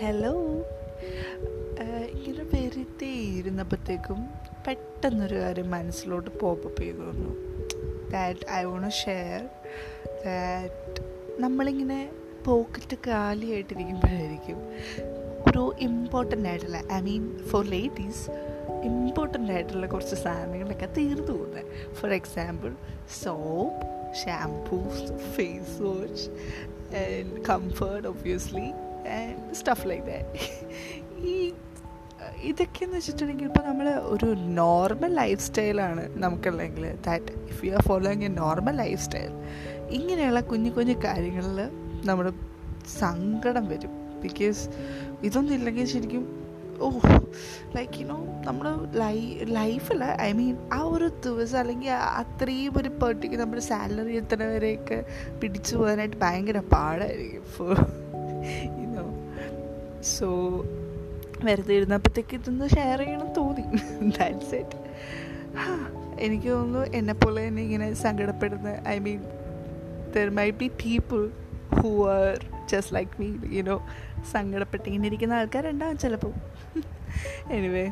Hello ഇങ്ങനെ വെറുതെ ഇരുന്നപ്പോഴത്തേക്കും പെട്ടെന്നൊരു കാര്യം മനസ്സിലോട്ട് പോപ്പപ്പ് ചെയ്തു തന്നു. That I want share that നമ്മളിങ്ങനെ പോക്കറ്റ് കാലിയായിട്ടിരിക്കുമ്പോഴായിരിക്കും ഒരു ഇമ്പോർട്ടന്റ് ആയിട്ടുള്ള I mean for ladies important ആയിട്ടുള്ള കുറച്ച് സാധനങ്ങളൊക്കെ തീർന്നു പോകുന്നത്. For example soap shampoos face wash and comfort obviously and stuff like that ഈ ഇതൊക്കെയെന്ന് വെച്ചിട്ടുണ്ടെങ്കിൽ ഇപ്പോൾ നമ്മൾ ഒരു നോർമൽ ലൈഫ് സ്റ്റൈലാണ് നമുക്കുള്ളെങ്കിൽ that if you are following a normal life style ഇങ്ങനെയുള്ള കുഞ്ഞു കുഞ്ഞു കാര്യങ്ങളിൽ നമ്മുടെ സങ്കടം വരും. ബിക്കോസ് ഇതൊന്നും ഇല്ലെങ്കിൽ ശരിക്കും ഓ ലൈക്ക് യുനോ നമ്മുടെ ലൈ ലൈഫിൽ ഐ മീൻ ആ ഒരു ദിവസം അല്ലെങ്കിൽ അത്രയും ഒരു പെർട്ടിക്കുലർ നമ്മുടെ സാലറി എത്തുന്നവരെയൊക്കെ പിടിച്ചു പോകാനായിട്ട് ഭയങ്കര പാടായിരിക്കും. സോ വെറുതെ ഇരുന്നപ്പോഴത്തേക്ക് ഇതൊന്ന് ഷെയർ ചെയ്യണം തോന്നി. ദാറ്റ്സ് ഇറ്റ് എനിക്ക് തോന്നുന്നു എന്നെപ്പോലെ തന്നെ ഇങ്ങനെ സങ്കടപ്പെടുന്ന I mean there may be people who are just like me you know സങ്കടപ്പെട്ട് ഇങ്ങനെ ഇരിക്കുന്ന ആൾക്കാരുണ്ടാവും ചിലപ്പോൾ anyway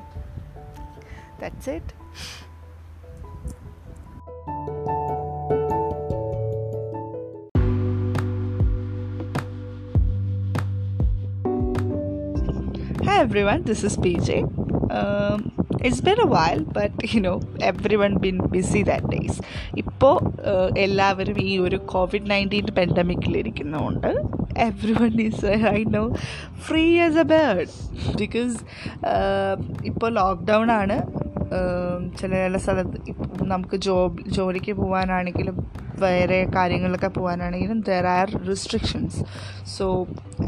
that's it everyone, this is PJ. Um, been a while but you know every one been busy that days ഇപ്പോൾ എല്ലാവരും ഈ ഒരു COVID nineteen പെൻഡമിക്കിലിരിക്കുന്നതുകൊണ്ട് every one is I know free as a bird because ഇപ്പോൾ lockdown ആണ്. ചില ചില സ്ഥലത്ത് ഇപ്പം നമുക്ക് ജോബ് ജോലിക്ക് പോകാനാണെങ്കിലും വേറെ കാര്യങ്ങളിലൊക്കെ പോകാനാണെങ്കിലും there are restrictions so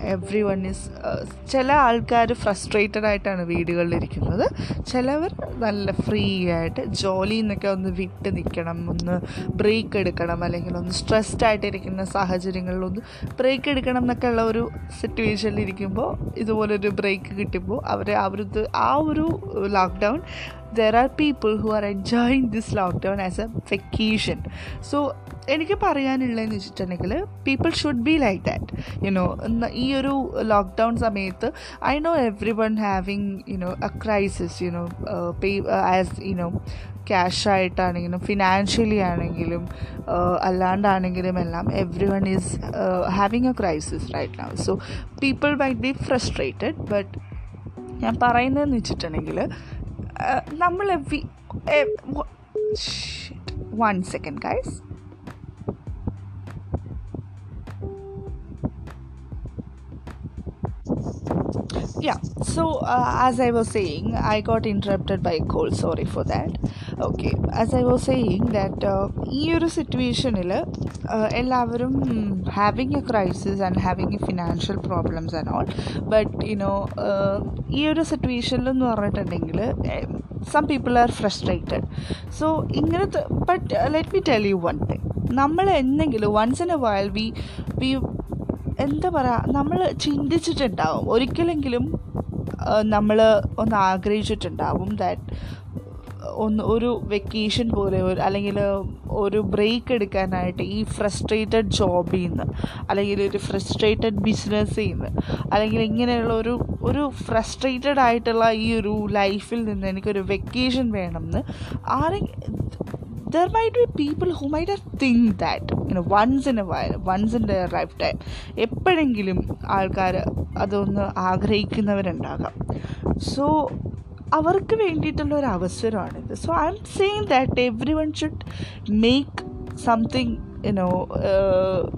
every one is ചില ആൾക്കാർ ഫ്രസ്ട്രേറ്റഡ് ആയിട്ടാണ് വീടുകളിലിരിക്കുന്നത് ചിലവർ നല്ല ഫ്രീ ആയിട്ട് ജോലിയിൽ നിന്നൊക്കെ ഒന്ന് വിട്ട് നിൽക്കണം ഒന്ന് ബ്രേക്ക് എടുക്കണം അല്ലെങ്കിൽ ഒന്ന് സ്ട്രെസ്ഡ് ആയിട്ടിരിക്കുന്ന സാഹചര്യങ്ങളിലൊന്ന് ബ്രേക്ക് എടുക്കണം എന്നൊക്കെ ഉള്ള ഒരു സിറ്റുവേഷനിൽ ഇരിക്കുമ്പോൾ ഇതുപോലൊരു ബ്രേക്ക് കിട്ടുമ്പോൾ അവർ അവരത് ആ ഒരു lockdown there are people who are enjoying this lockdown as a vacation so എനിക്ക് പറയാനുള്ളതെന്ന് വെച്ചിട്ടുണ്ടെങ്കിൽ people should be like that you know ഈ ഒരു ലോക്ക്ഡൗൺ സമയത്ത് I know every one having you know a crisis you know pay as you know cash ആയിട്ടാണെങ്കിലും financially ആണെങ്കിലും അല്ലാണ്ടാണെങ്കിലും എല്ലാം every one is having a crisis right now so people might be frustrated but ഞാൻ പറയുന്നതെന്ന് വെച്ചിട്ടുണ്ടെങ്കിൽ നമ്മൾ one second guys yeah. So uh, as i was saying i got interrupted by a call. Sorry for that. Okay. As i was saying that ഈ ഒരു സിറ്റുവേഷനിൽ എല്ലാവരും having a crisis and having a financial problems and all but you know ഈ ഒരു സിറ്റുവേഷനിൽ എന്ന് പറഞ്ഞിട്ടുണ്ടെങ്കിൽ some people are frustrated so ഇങ്ങനത്തെ but let me tell you one thing നമ്മൾ എന്തെങ്കിലും once in a while we we എന്താ പറയുക നമ്മൾ ചിന്തിച്ചിട്ടുണ്ടാവും. ഒരിക്കലെങ്കിലും നമ്മൾ ഒന്ന് ആഗ്രഹിച്ചിട്ടുണ്ടാവും ദാറ്റ് ഒന്ന് ഒരു വെക്കേഷൻ പോലെ അല്ലെങ്കിൽ ഒരു ബ്രേക്ക് എടുക്കാനായിട്ട് ഈ ഫ്രസ്ട്രേറ്റഡ് ജോബിൽ നിന്ന് അല്ലെങ്കിൽ ഒരു ഫ്രസ്ട്രേറ്റഡ് ബിസിനസ്സിൽ നിന്ന് അല്ലെങ്കിൽ ഇങ്ങനെയുള്ള ഒരു ഒരു ഫ്രസ്ട്രേറ്റഡ് ആയിട്ടുള്ള ഈ ഒരു ലൈഫിൽ നിന്ന് എനിക്കൊരു വെക്കേഷൻ വേണമെന്ന് ആരെങ്കിലും there might be people who might have think that you know once in a while once in their time എപ്പോഴെങ്കിലും ആൾക്കാർ അതൊന്ന് ആഗ്രഹിക്കുന്നവരുണ്ടാകാം. സോ അവർക്ക് വേണ്ടിയിട്ടുള്ള ഒരു അവസരമാണിത്. So I am saying that every one should make something you know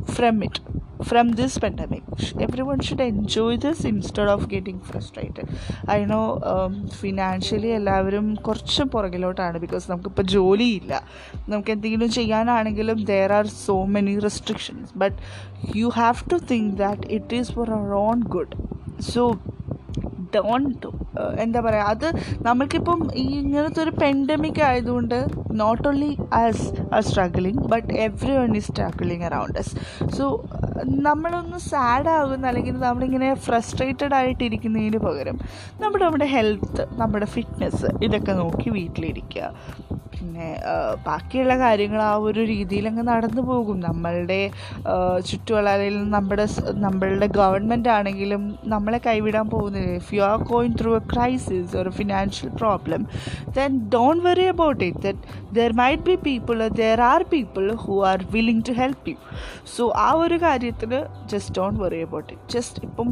from it from this pandemic. Everyone should enjoy this instead of getting frustrated. I know financially എല്ലാവരും കുറച്ച് പുറകിലോട്ടാണ് ബിക്കോസ് നമുക്കിപ്പോൾ ജോലിയില്ല നമുക്ക് എന്തെങ്കിലും ചെയ്യാനാണെങ്കിലും there are so many restrictions but you have to think that it is for our own good so don't എന്താ പറയുക അത് നമുക്കിപ്പം ഈ ഇങ്ങനത്തെ ഒരു പെൻഡമിക് ആയതുകൊണ്ട് not only as are struggling but every one is struggling around us so നമ്മളൊന്ന് sad ആകുന്ന അല്ലെങ്കിൽ നമ്മളിങ്ങനെ ഫ്രസ്ട്രേറ്റഡ് ആയിട്ടിരിക്കുന്നതിന് പകരം നമ്മുടെ നമ്മുടെ ഹെൽത്ത് നമ്മുടെ ഫിറ്റ്നസ് ഇതൊക്കെ നോക്കി വീട്ടിലിരിക്കുക. പിന്നെ ബാക്കിയുള്ള കാര്യങ്ങൾ ആ ഒരു രീതിയിലങ്ങ് നടന്നു പോകും. നമ്മളുടെ ചുറ്റുവളയിൽ നമ്മുടെ നമ്മളുടെ ഗവൺമെന്റ് ആണെങ്കിലും നമ്മളെ കൈവിടാൻ പോകുന്നില്ല if you are going through a crisis ഒരു financial problem then don't worry about it that there might be people there are people who are willing to help you so ആ ഒരു കാര്യത്തിൽ just don't worry about it just ഇപ്പം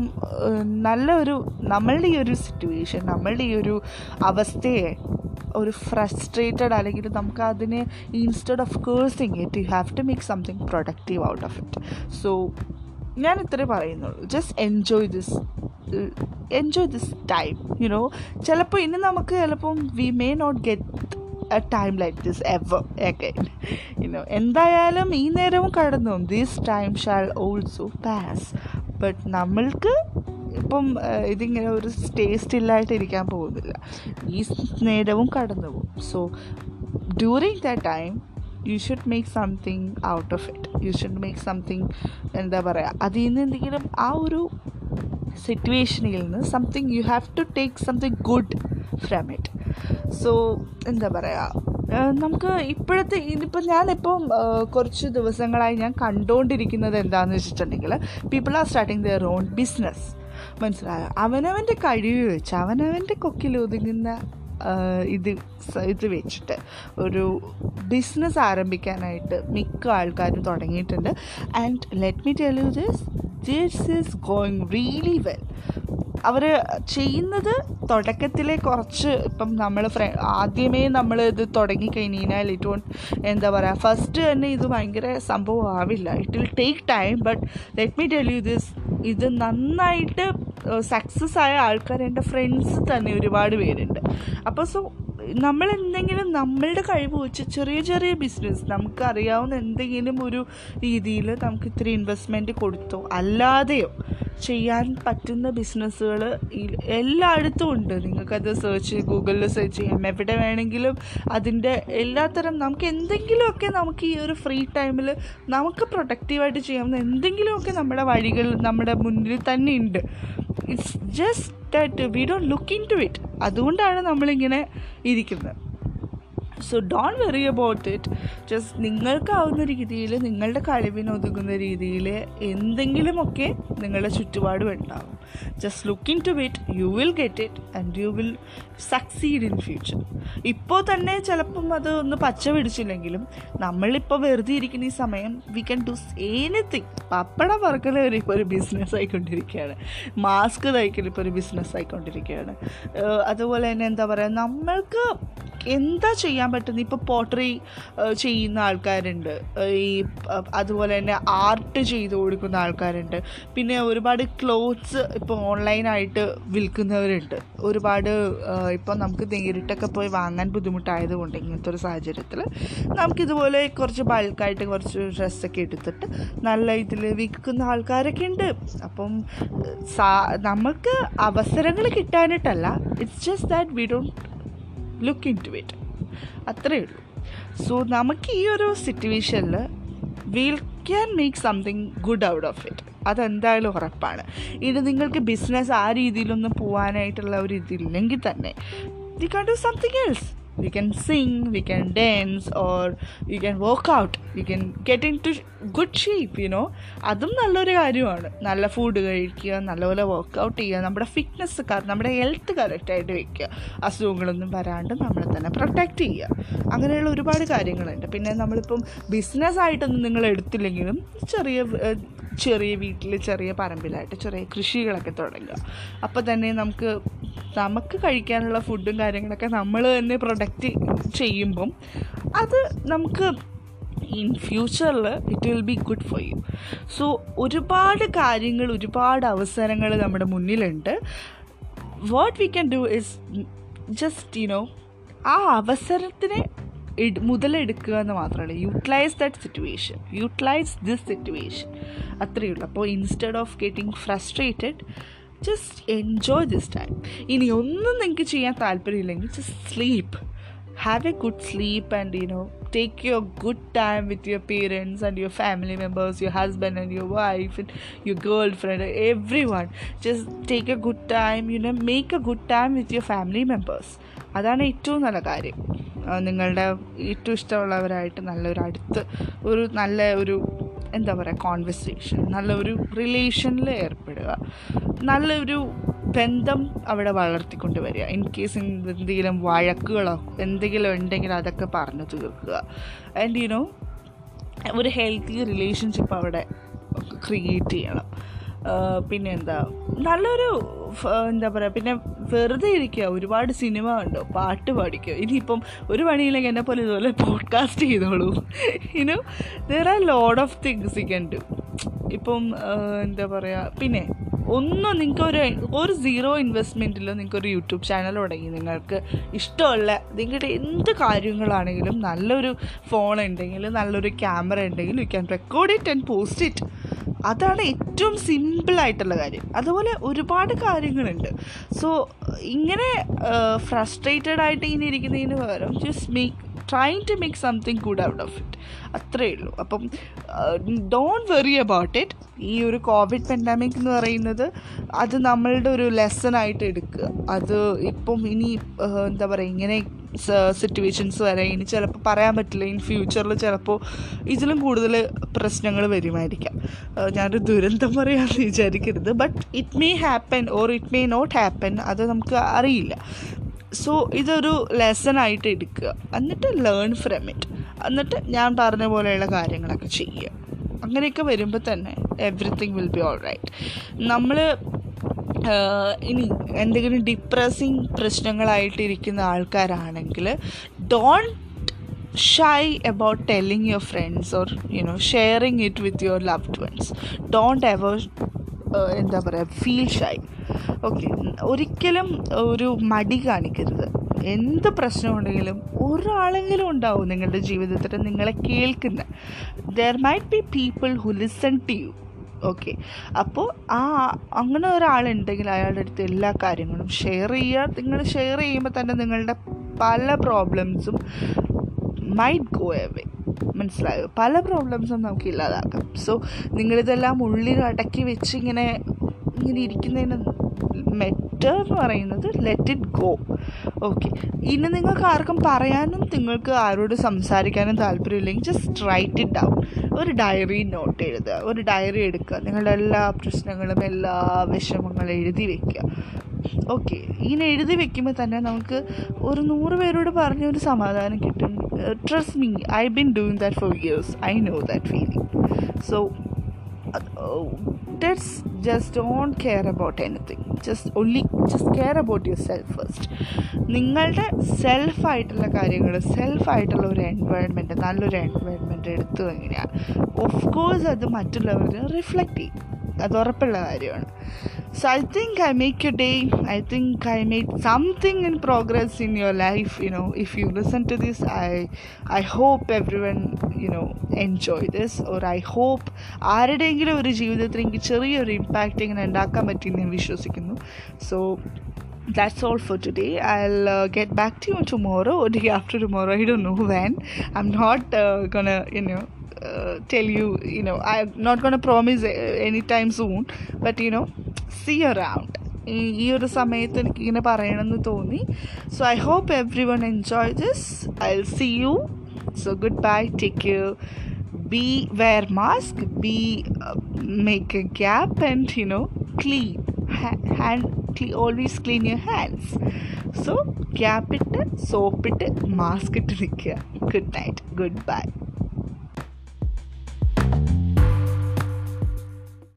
നല്ലൊരു നമ്മളുടെ ഈ ഒരു situation നമ്മളുടെ ഈ ഒരു അവസ്ഥയെ ഒരു ഫ്രസ്ട്രേറ്റഡ് അല്ലെങ്കിൽ നമുക്ക് അതിനെ instead of cursing it you have to make something productive out of it so ഞാൻ ഇത്രേ പറയുന്നുള്ളൂ. Just enjoy this enjoy this time you know ചിലപ്പോൾ ഇനി നമുക്ക് ചിലപ്പം we may not get a time like this ever again you know എന്തായാലും ഈ നേരവും കടന്നു. This time shall also pass but നമ്മൾക്ക് ഇപ്പം ഇതിങ്ങനെ ഒരു സ്റ്റേ സ്റ്റില്ലായിട്ട് ഇരിക്കാൻ പോകുന്നില്ല. ഈ നേരവും കടന്നു പോകും. So during the time you should make something out of it you should make something എന്താ പറയുക അതിൽ നിന്ന് എന്തെങ്കിലും ആ ഒരു സിറ്റുവേഷനിൽ നിന്ന് something you have to take something good from it so എന്താ പറയുക നമുക്ക് ഇപ്പോഴത്തെ ഇതിപ്പോൾ ഞാനിപ്പം കുറച്ച് ദിവസങ്ങളായി ഞാൻ കണ്ടുകൊണ്ടിരിക്കുന്നത് എന്താണെന്ന് വെച്ചിട്ടുണ്ടെങ്കിൽ people are starting their own business മനസ്സിലായോ? അവനവന്റെ കഴിവ് വെച്ച് അവനവന്റെ കൊക്കിൽ ഒതുങ്ങുന്ന ഇത് ഇത് വെച്ചിട്ട് ഒരു ബിസിനസ് ആരംഭിക്കാനായിട്ട് മിക്ക ആൾക്കാരും തുടങ്ങിയിട്ടുണ്ട്. And let me tell you this this is going really well അവർ ചെയ്യുന്നത് തുടക്കത്തിലെ കുറച്ച് ഇപ്പം നമ്മൾ ഫ്ര ആദ്യമേ നമ്മൾ ഇത് തുടങ്ങി കഴിഞ്ഞാൽ ഇറ്റ് വോണ്ട് എന്താ പറയുക ഫസ്റ്റ് തന്നെ ഇത് ഭയങ്കര സംഭവം ആവില്ല. It will take time but let me tell you this ഇത് നന്നായിട്ട് സക്സസ് ആയ ആൾക്കാർ എന്റെ ഫ്രണ്ട്സ് തന്നെ ഒരുപാട് പേരുണ്ട്. അപ്പോൾ സോ നമ്മൾ എന്തെങ്കിലും നമ്മളുടെ കഴിവ് വെച്ച് ചെറിയ ചെറിയ ബിസിനസ് നമുക്കറിയാവുന്ന എന്തെങ്കിലും ഒരു രീതിയിൽ നമുക്ക് ഇത്തിരി ഇൻവെസ്റ്റ്മെന്റ് കൊടുത്തോ. അല്ലാതെയോ ചെയ്യാൻ പറ്റുന്ന ബിസിനസ്സുകൾ എല്ലായിടത്തും ഉണ്ട്. നിങ്ങൾക്കത് സെർച്ച് ഗൂഗിളിൽ സെർച്ച് ചെയ്യാം. എവിടെ വേണമെങ്കിലും അതിന്റെ എല്ലാത്തരം നമുക്ക് എന്തെങ്കിലുമൊക്കെ നമുക്ക് ഈ ഒരു ഫ്രീ ടൈമിൽ നമുക്ക് പ്രൊഡക്റ്റീവായിട്ട് ചെയ്യാവുന്ന എന്തെങ്കിലുമൊക്കെ നമ്മുടെ വഴികൾ നമ്മുടെ മുന്നിൽ തന്നെ ഉണ്ട്. It's just that we don't look into it അതുകൊണ്ടാണ് നമ്മളിങ്ങനെ ഇരിക്കുന്നത്. So don't worry about it just നിങ്ങൾക്കാവുന്ന രീതിയിൽ നിങ്ങളുടെ കഴിവിന് ഒതുങ്ങുന്ന രീതിയിൽ എന്തെങ്കിലുമൊക്കെ നിങ്ങളുടെ ചുറ്റുപാടും ഉണ്ടാവും. Just looking to it you will get it and you will succeed in future ഇപ്പോൾ തന്നെ ചിലപ്പം അത് ഒന്ന് പച്ച പിടിച്ചില്ലെങ്കിലും നമ്മളിപ്പോൾ വെറുതെ ഇരിക്കുന്ന ഈ സമയം വി ക്യാൻ ഡു എനിത്തിങ് പപ്പട പറക്കൽ ഒരു ഇപ്പോൾ ഒരു ബിസിനസ് ആയിക്കൊണ്ടിരിക്കുകയാണ്. മാസ്ക് തയ്ക്കൽ ഇപ്പോൾ ഒരു ബിസിനസ് ആയിക്കൊണ്ടിരിക്കുകയാണ്. അതുപോലെ തന്നെ എന്താ പറയുക നമ്മൾക്ക് എന്താ ചെയ്യാൻ പറ്റുന്നത്? ഇപ്പോൾ പോട്ടറി ചെയ്യുന്ന ആൾക്കാരുണ്ട്. ഈ അതുപോലെ തന്നെ ആർട്ട് ചെയ്ത് കൊടുക്കുന്ന ആൾക്കാരുണ്ട്. പിന്നെ ഒരുപാട് ക്ലോത്ത്സ് ഇപ്പോൾ ഓൺലൈനായിട്ട് വിൽക്കുന്നവരുണ്ട്. ഒരുപാട് ഇപ്പോൾ നമുക്ക് നേരിട്ടൊക്കെ പോയി വാങ്ങാൻ ബുദ്ധിമുട്ടായതുകൊണ്ട് ഇങ്ങനത്തെ ഒരു സാഹചര്യത്തിൽ നമുക്കിതുപോലെ കുറച്ച് ബൾക്കായിട്ട് കുറച്ച് ഡ്രസ്സൊക്കെ എടുത്തിട്ട് നല്ല ഇതിൽ വിൽക്കുന്ന ആൾക്കാരൊക്കെ ഉണ്ട്. അപ്പം സാ നമുക്ക് അവസരങ്ങൾ കിട്ടാനായിട്ടല്ല it's just that we don't look into it അത്രയേ ഉള്ളൂ. സോ നമുക്ക് ഈ ഒരു സിറ്റുവേഷനിൽ we'll can make something good out of it അതെന്തായാലും ഉറപ്പാണ്. ഇത് നിങ്ങൾക്ക് ബിസിനസ് ആ രീതിയിലൊന്നും പോകാനായിട്ടുള്ള ഒരു ഇതില്ലെങ്കിൽ തന്നെ they can do something else we can sing we can dance or we can work out. We can get into good shape you know. അതും നല്ലൊരു കാര്യമാണ്. നല്ല ഫുഡ് കഴിക്കുക നല്ലപോലെ വർക്കൗട്ട് ചെയ്യുക നമ്മുടെ ഫിറ്റ്നസ് നമ്മുടെ ഹെൽത്ത് കറക്റ്റായിട്ട് വെക്കുക. അസുഖങ്ങളൊന്നും വരാണ്ട് നമ്മളെ തന്നെ പ്രൊട്ടക്റ്റ് ചെയ്യുക. അങ്ങനെയുള്ള ഒരുപാട് കാര്യങ്ങളുണ്ട്. പിന്നെ നമ്മളിപ്പം ബിസിനസ്സായിട്ടൊന്നും നിങ്ങൾ എടുത്തില്ലെങ്കിലും ചെറിയ ചെറിയ വീട്ടിൽ ചെറിയ പറമ്പിലായിട്ട് ചെറിയ കൃഷികളൊക്കെ തുടങ്ങുക. അപ്പോൾ തന്നെ നമുക്ക് നമുക്ക് കഴിക്കാനുള്ള ഫുഡും കാര്യങ്ങളൊക്കെ നമ്മൾ തന്നെ പ്രൊഡക്റ്റ് ചെയ്യുമ്പം അത് നമുക്ക് ഇൻ ഫ്യൂച്ചറിൽ it will be good for you so ഒരുപാട് കാര്യങ്ങൾ ഒരുപാട് അവസരങ്ങൾ നമ്മുടെ മുന്നിലുണ്ട്. What we can do is just you know ആ അവസരത്തിനെ മുതലെടുക്കുക എന്ന് മാത്രമല്ല. Utilize that situation utilize this situation അത്രയേ ഉള്ളൂ അപ്പോൾ instead of getting frustrated just enjoy this time ഇനി ഒന്നും നിങ്ങൾക്ക് ചെയ്യാൻ താല്പര്യമില്ലെങ്കിൽ just sleep have a good sleep and you know take your good time with your parents and your family members, your husband and your wife and your girlfriend, everyone. Just take a good time, you know, make a good time with your family members. അതാണ് ഏറ്റവും നല്ല കാര്യം നിങ്ങളുടെ ഏറ്റവും ഇഷ്ടമുള്ളവരായിട്ട് നല്ലൊരു അടുത്ത് ഒരു നല്ല ഒരു എന്താ പറയുക കോൺവെർസേഷൻ നല്ലൊരു റിലേഷനിൽ ഏർപ്പെടുക. നല്ലൊരു ബന്ധം അവിടെ വളർത്തിക്കൊണ്ട് വരിക. ഇൻ കേസ് എന്തെങ്കിലും വഴക്കുകളോ എന്തെങ്കിലും ഉണ്ടെങ്കിൽ അതൊക്കെ പറഞ്ഞു തീർക്കുക. ആൻഡ് യുനോ ഒരു ഹെൽത്തി റിലേഷൻഷിപ്പ് അവിടെ ക്രിയേറ്റ് ചെയ്യണം. പിന്നെ എന്താ നല്ലൊരു എന്താ പറയുക പിന്നെ വെറുതെ ഇരിക്കുക. ഒരുപാട് സിനിമ കണ്ടോ? പാട്ട് പാടിക്കുക. ഇനിയിപ്പം ഒരു പണിയില്ലെങ്കിൽ എന്നെ പോലെ ഇതുപോലെ പോഡ്കാസ്റ്റ് ചെയ്തോളൂ. ഇനു there are load of things can do ഇപ്പം എന്താ പറയുക പിന്നെ ഒന്നും നിങ്ങൾക്ക് ഒരു ഒരു സീറോ ഇൻവെസ്റ്റ്മെന്റിൽ നിങ്ങൾക്ക് ഒരു യൂട്യൂബ് ചാനൽ തുടങ്ങി നിങ്ങൾക്ക് ഇഷ്ടമുള്ള നിങ്ങളുടെ എന്ത് കാര്യങ്ങളാണെങ്കിലും നല്ലൊരു ഫോൺ ഉണ്ടെങ്കിൽ നല്ലൊരു ക്യാമറ ഉണ്ടെങ്കിൽ you can record it and post it അതാണ് ഏറ്റവും സിമ്പിളായിട്ടുള്ള കാര്യം. അതുപോലെ ഒരുപാട് കാര്യങ്ങളുണ്ട്. സോ ഇങ്ങനെ ഫ്രസ്ട്രേറ്റഡ് ആയിട്ട് ഇങ്ങനെ ഇരിക്കുന്നതിന് പകരം just make trying to make something good out of it അത്രയേ ഉള്ളൂ. അപ്പം ഡോണ്ട് വെറി അബൌട്ട് ഇറ്റ് ഈ ഒരു കോവിഡ് പെൻഡാമിക് എന്ന് പറയുന്നത് അത് നമ്മളുടെ ഒരു ലെസൺ ആയിട്ട് എടുക്കുക. അത് ഇപ്പം ഇനി എന്താ പറയുക ഇങ്ങനെ സിറ്റുവേഷൻസ് വരെ ഇനി ചിലപ്പോൾ പറയാൻ പറ്റില്ല. ഇൻ ഫ്യൂച്ചറിൽ ചിലപ്പോൾ ഇതിലും കൂടുതൽ പ്രശ്നങ്ങൾ വരുമായിരിക്കാം. ഞാനൊരു ദുരന്തം പറയാമെന്ന് വിചാരിക്കരുത്. But it may happen or it may not happen അത് നമുക്ക് അറിയില്ല. സോ ഇതൊരു ലെസൺ ആയിട്ട് എടുക്കുക. എന്നിട്ട് ലേൺ ഫ്രം ഇറ്റ് എന്നിട്ട് ഞാൻ പറഞ്ഞ പോലെയുള്ള കാര്യങ്ങളൊക്കെ ചെയ്യുക. അങ്ങനെയൊക്കെ വരുമ്പോൾ തന്നെ everything will be all right നമ്മൾ ഇനി എന്തെങ്കിലും ഡിപ്രസിങ് പ്രശ്നങ്ങളായിട്ടിരിക്കുന്ന ആൾക്കാരാണെങ്കിൽ don't shy about telling your friends or you know sharing it with your loved ones don't ever എന്താ പറയുക ഫീൽ ഷൈ ഓക്കെ ഒരിക്കലും ഒരു മടി കാണിക്കരുത്. എന്ത് പ്രശ്നമുണ്ടെങ്കിലും ഒരാളെങ്കിലും ഉണ്ടാവും നിങ്ങളുടെ ജീവിതത്തിൽ നിങ്ങളെ കേൾക്കുന്ന. There might be people who listen to you okay അപ്പോൾ ആ അങ്ങനെ ഒരാളുണ്ടെങ്കിൽ അയാളുടെ അടുത്ത് എല്ലാ കാര്യങ്ങളും ഷെയർ ചെയ്യുക. നിങ്ങൾ ഷെയർ ചെയ്യുമ്പോൾ തന്നെ നിങ്ങളുടെ പല പ്രോബ്ലംസും മൈറ്റ് ഗോ എവേ മനസ്സിലായോ? പല പ്രോബ്ലംസും നമുക്ക് ഇല്ലാതാക്കാം സോ നിങ്ങളിതെല്ലാം ഉള്ളിൽ അടക്കി വെച്ച് ഇങ്ങനെ ഇങ്ങനെ ഇരിക്കുന്നതിന് മെറ്റർ എന്ന് പറയുന്നത് ലെറ്റ് ഇറ്റ് ഗോ ഓക്കെ ഇനി നിങ്ങൾക്ക് ആർക്കും പറയാനും നിങ്ങൾക്ക് ആരോട് സംസാരിക്കാനും താല്പര്യമില്ലെങ്കിൽ ജസ്റ്റ് റൈറ്റ് ഇറ്റ് ഡൗൺ ഒരു ഡയറി നോട്ട് എഴുതുക. ഒരു ഡയറി എടുക്കുക. നിങ്ങളുടെ എല്ലാ പ്രശ്നങ്ങളും എല്ലാ വിഷമങ്ങളും എഴുതി വെക്കുക. ഓക്കെ ഇങ്ങനെ എഴുതി വെക്കുമ്പോൾ തന്നെ നമുക്ക് ഒരു നൂറ് പേരോട് പറഞ്ഞ ഒരു സമാധാനം കിട്ടും. Trust me I been doing that for years I know that feeling so let's just don't care about anything just only just care about yourself first നിങ്ങളുടെ സെൽഫായിട്ടുള്ള കാര്യങ്ങൾ സെൽഫായിട്ടുള്ള ഒരു എൻവയൺമെന്റ് നല്ലൊരു എൻവയൺമെന്റ് എടുത്തു കഴിഞ്ഞാൽ ഓഫ് കോഴ്സ് അത് മറ്റുള്ളവരെ റിഫ്ലക്റ്റ് ചെയ്യും. അത് ഉറപ്പുള്ള കാര്യമാണ്. I think I make you day I think I make something in progress in your life you know if you listen to this I I hope everyone you know enjoy this or I hope ആരുടെയെങ്കിലും ഒരു ജീവിതത്തിൽ എനിക്ക് ചെറിയൊരു impact ഇങ്ങനെ ഉണ്ടാക്കാൻ പറ്റിയെന്ന് ഞാൻ വിശ്വസിക്കുന്നു. So that's all for today. I'll uh, get back to you tomorrow or day after tomorrow. I don't know when. I'm not uh, gonna you know uh, tell you you know i'm not gonna promise uh, anytime soon but you know see you around ഈ ഈ ഒരു സമയത്ത് എനിക്ക് ഇങ്ങനെ പറയണമെന്ന് തോന്നി so I hope everyone enjoy this I will see you so goodbye take care be wear mask be uh, make a gap and you know clean ha- hand cle- always clean your hands so gap ഇട്ട് soap ഇട്ട് mask ഇട്ട് നിൽക്കുക good night good bye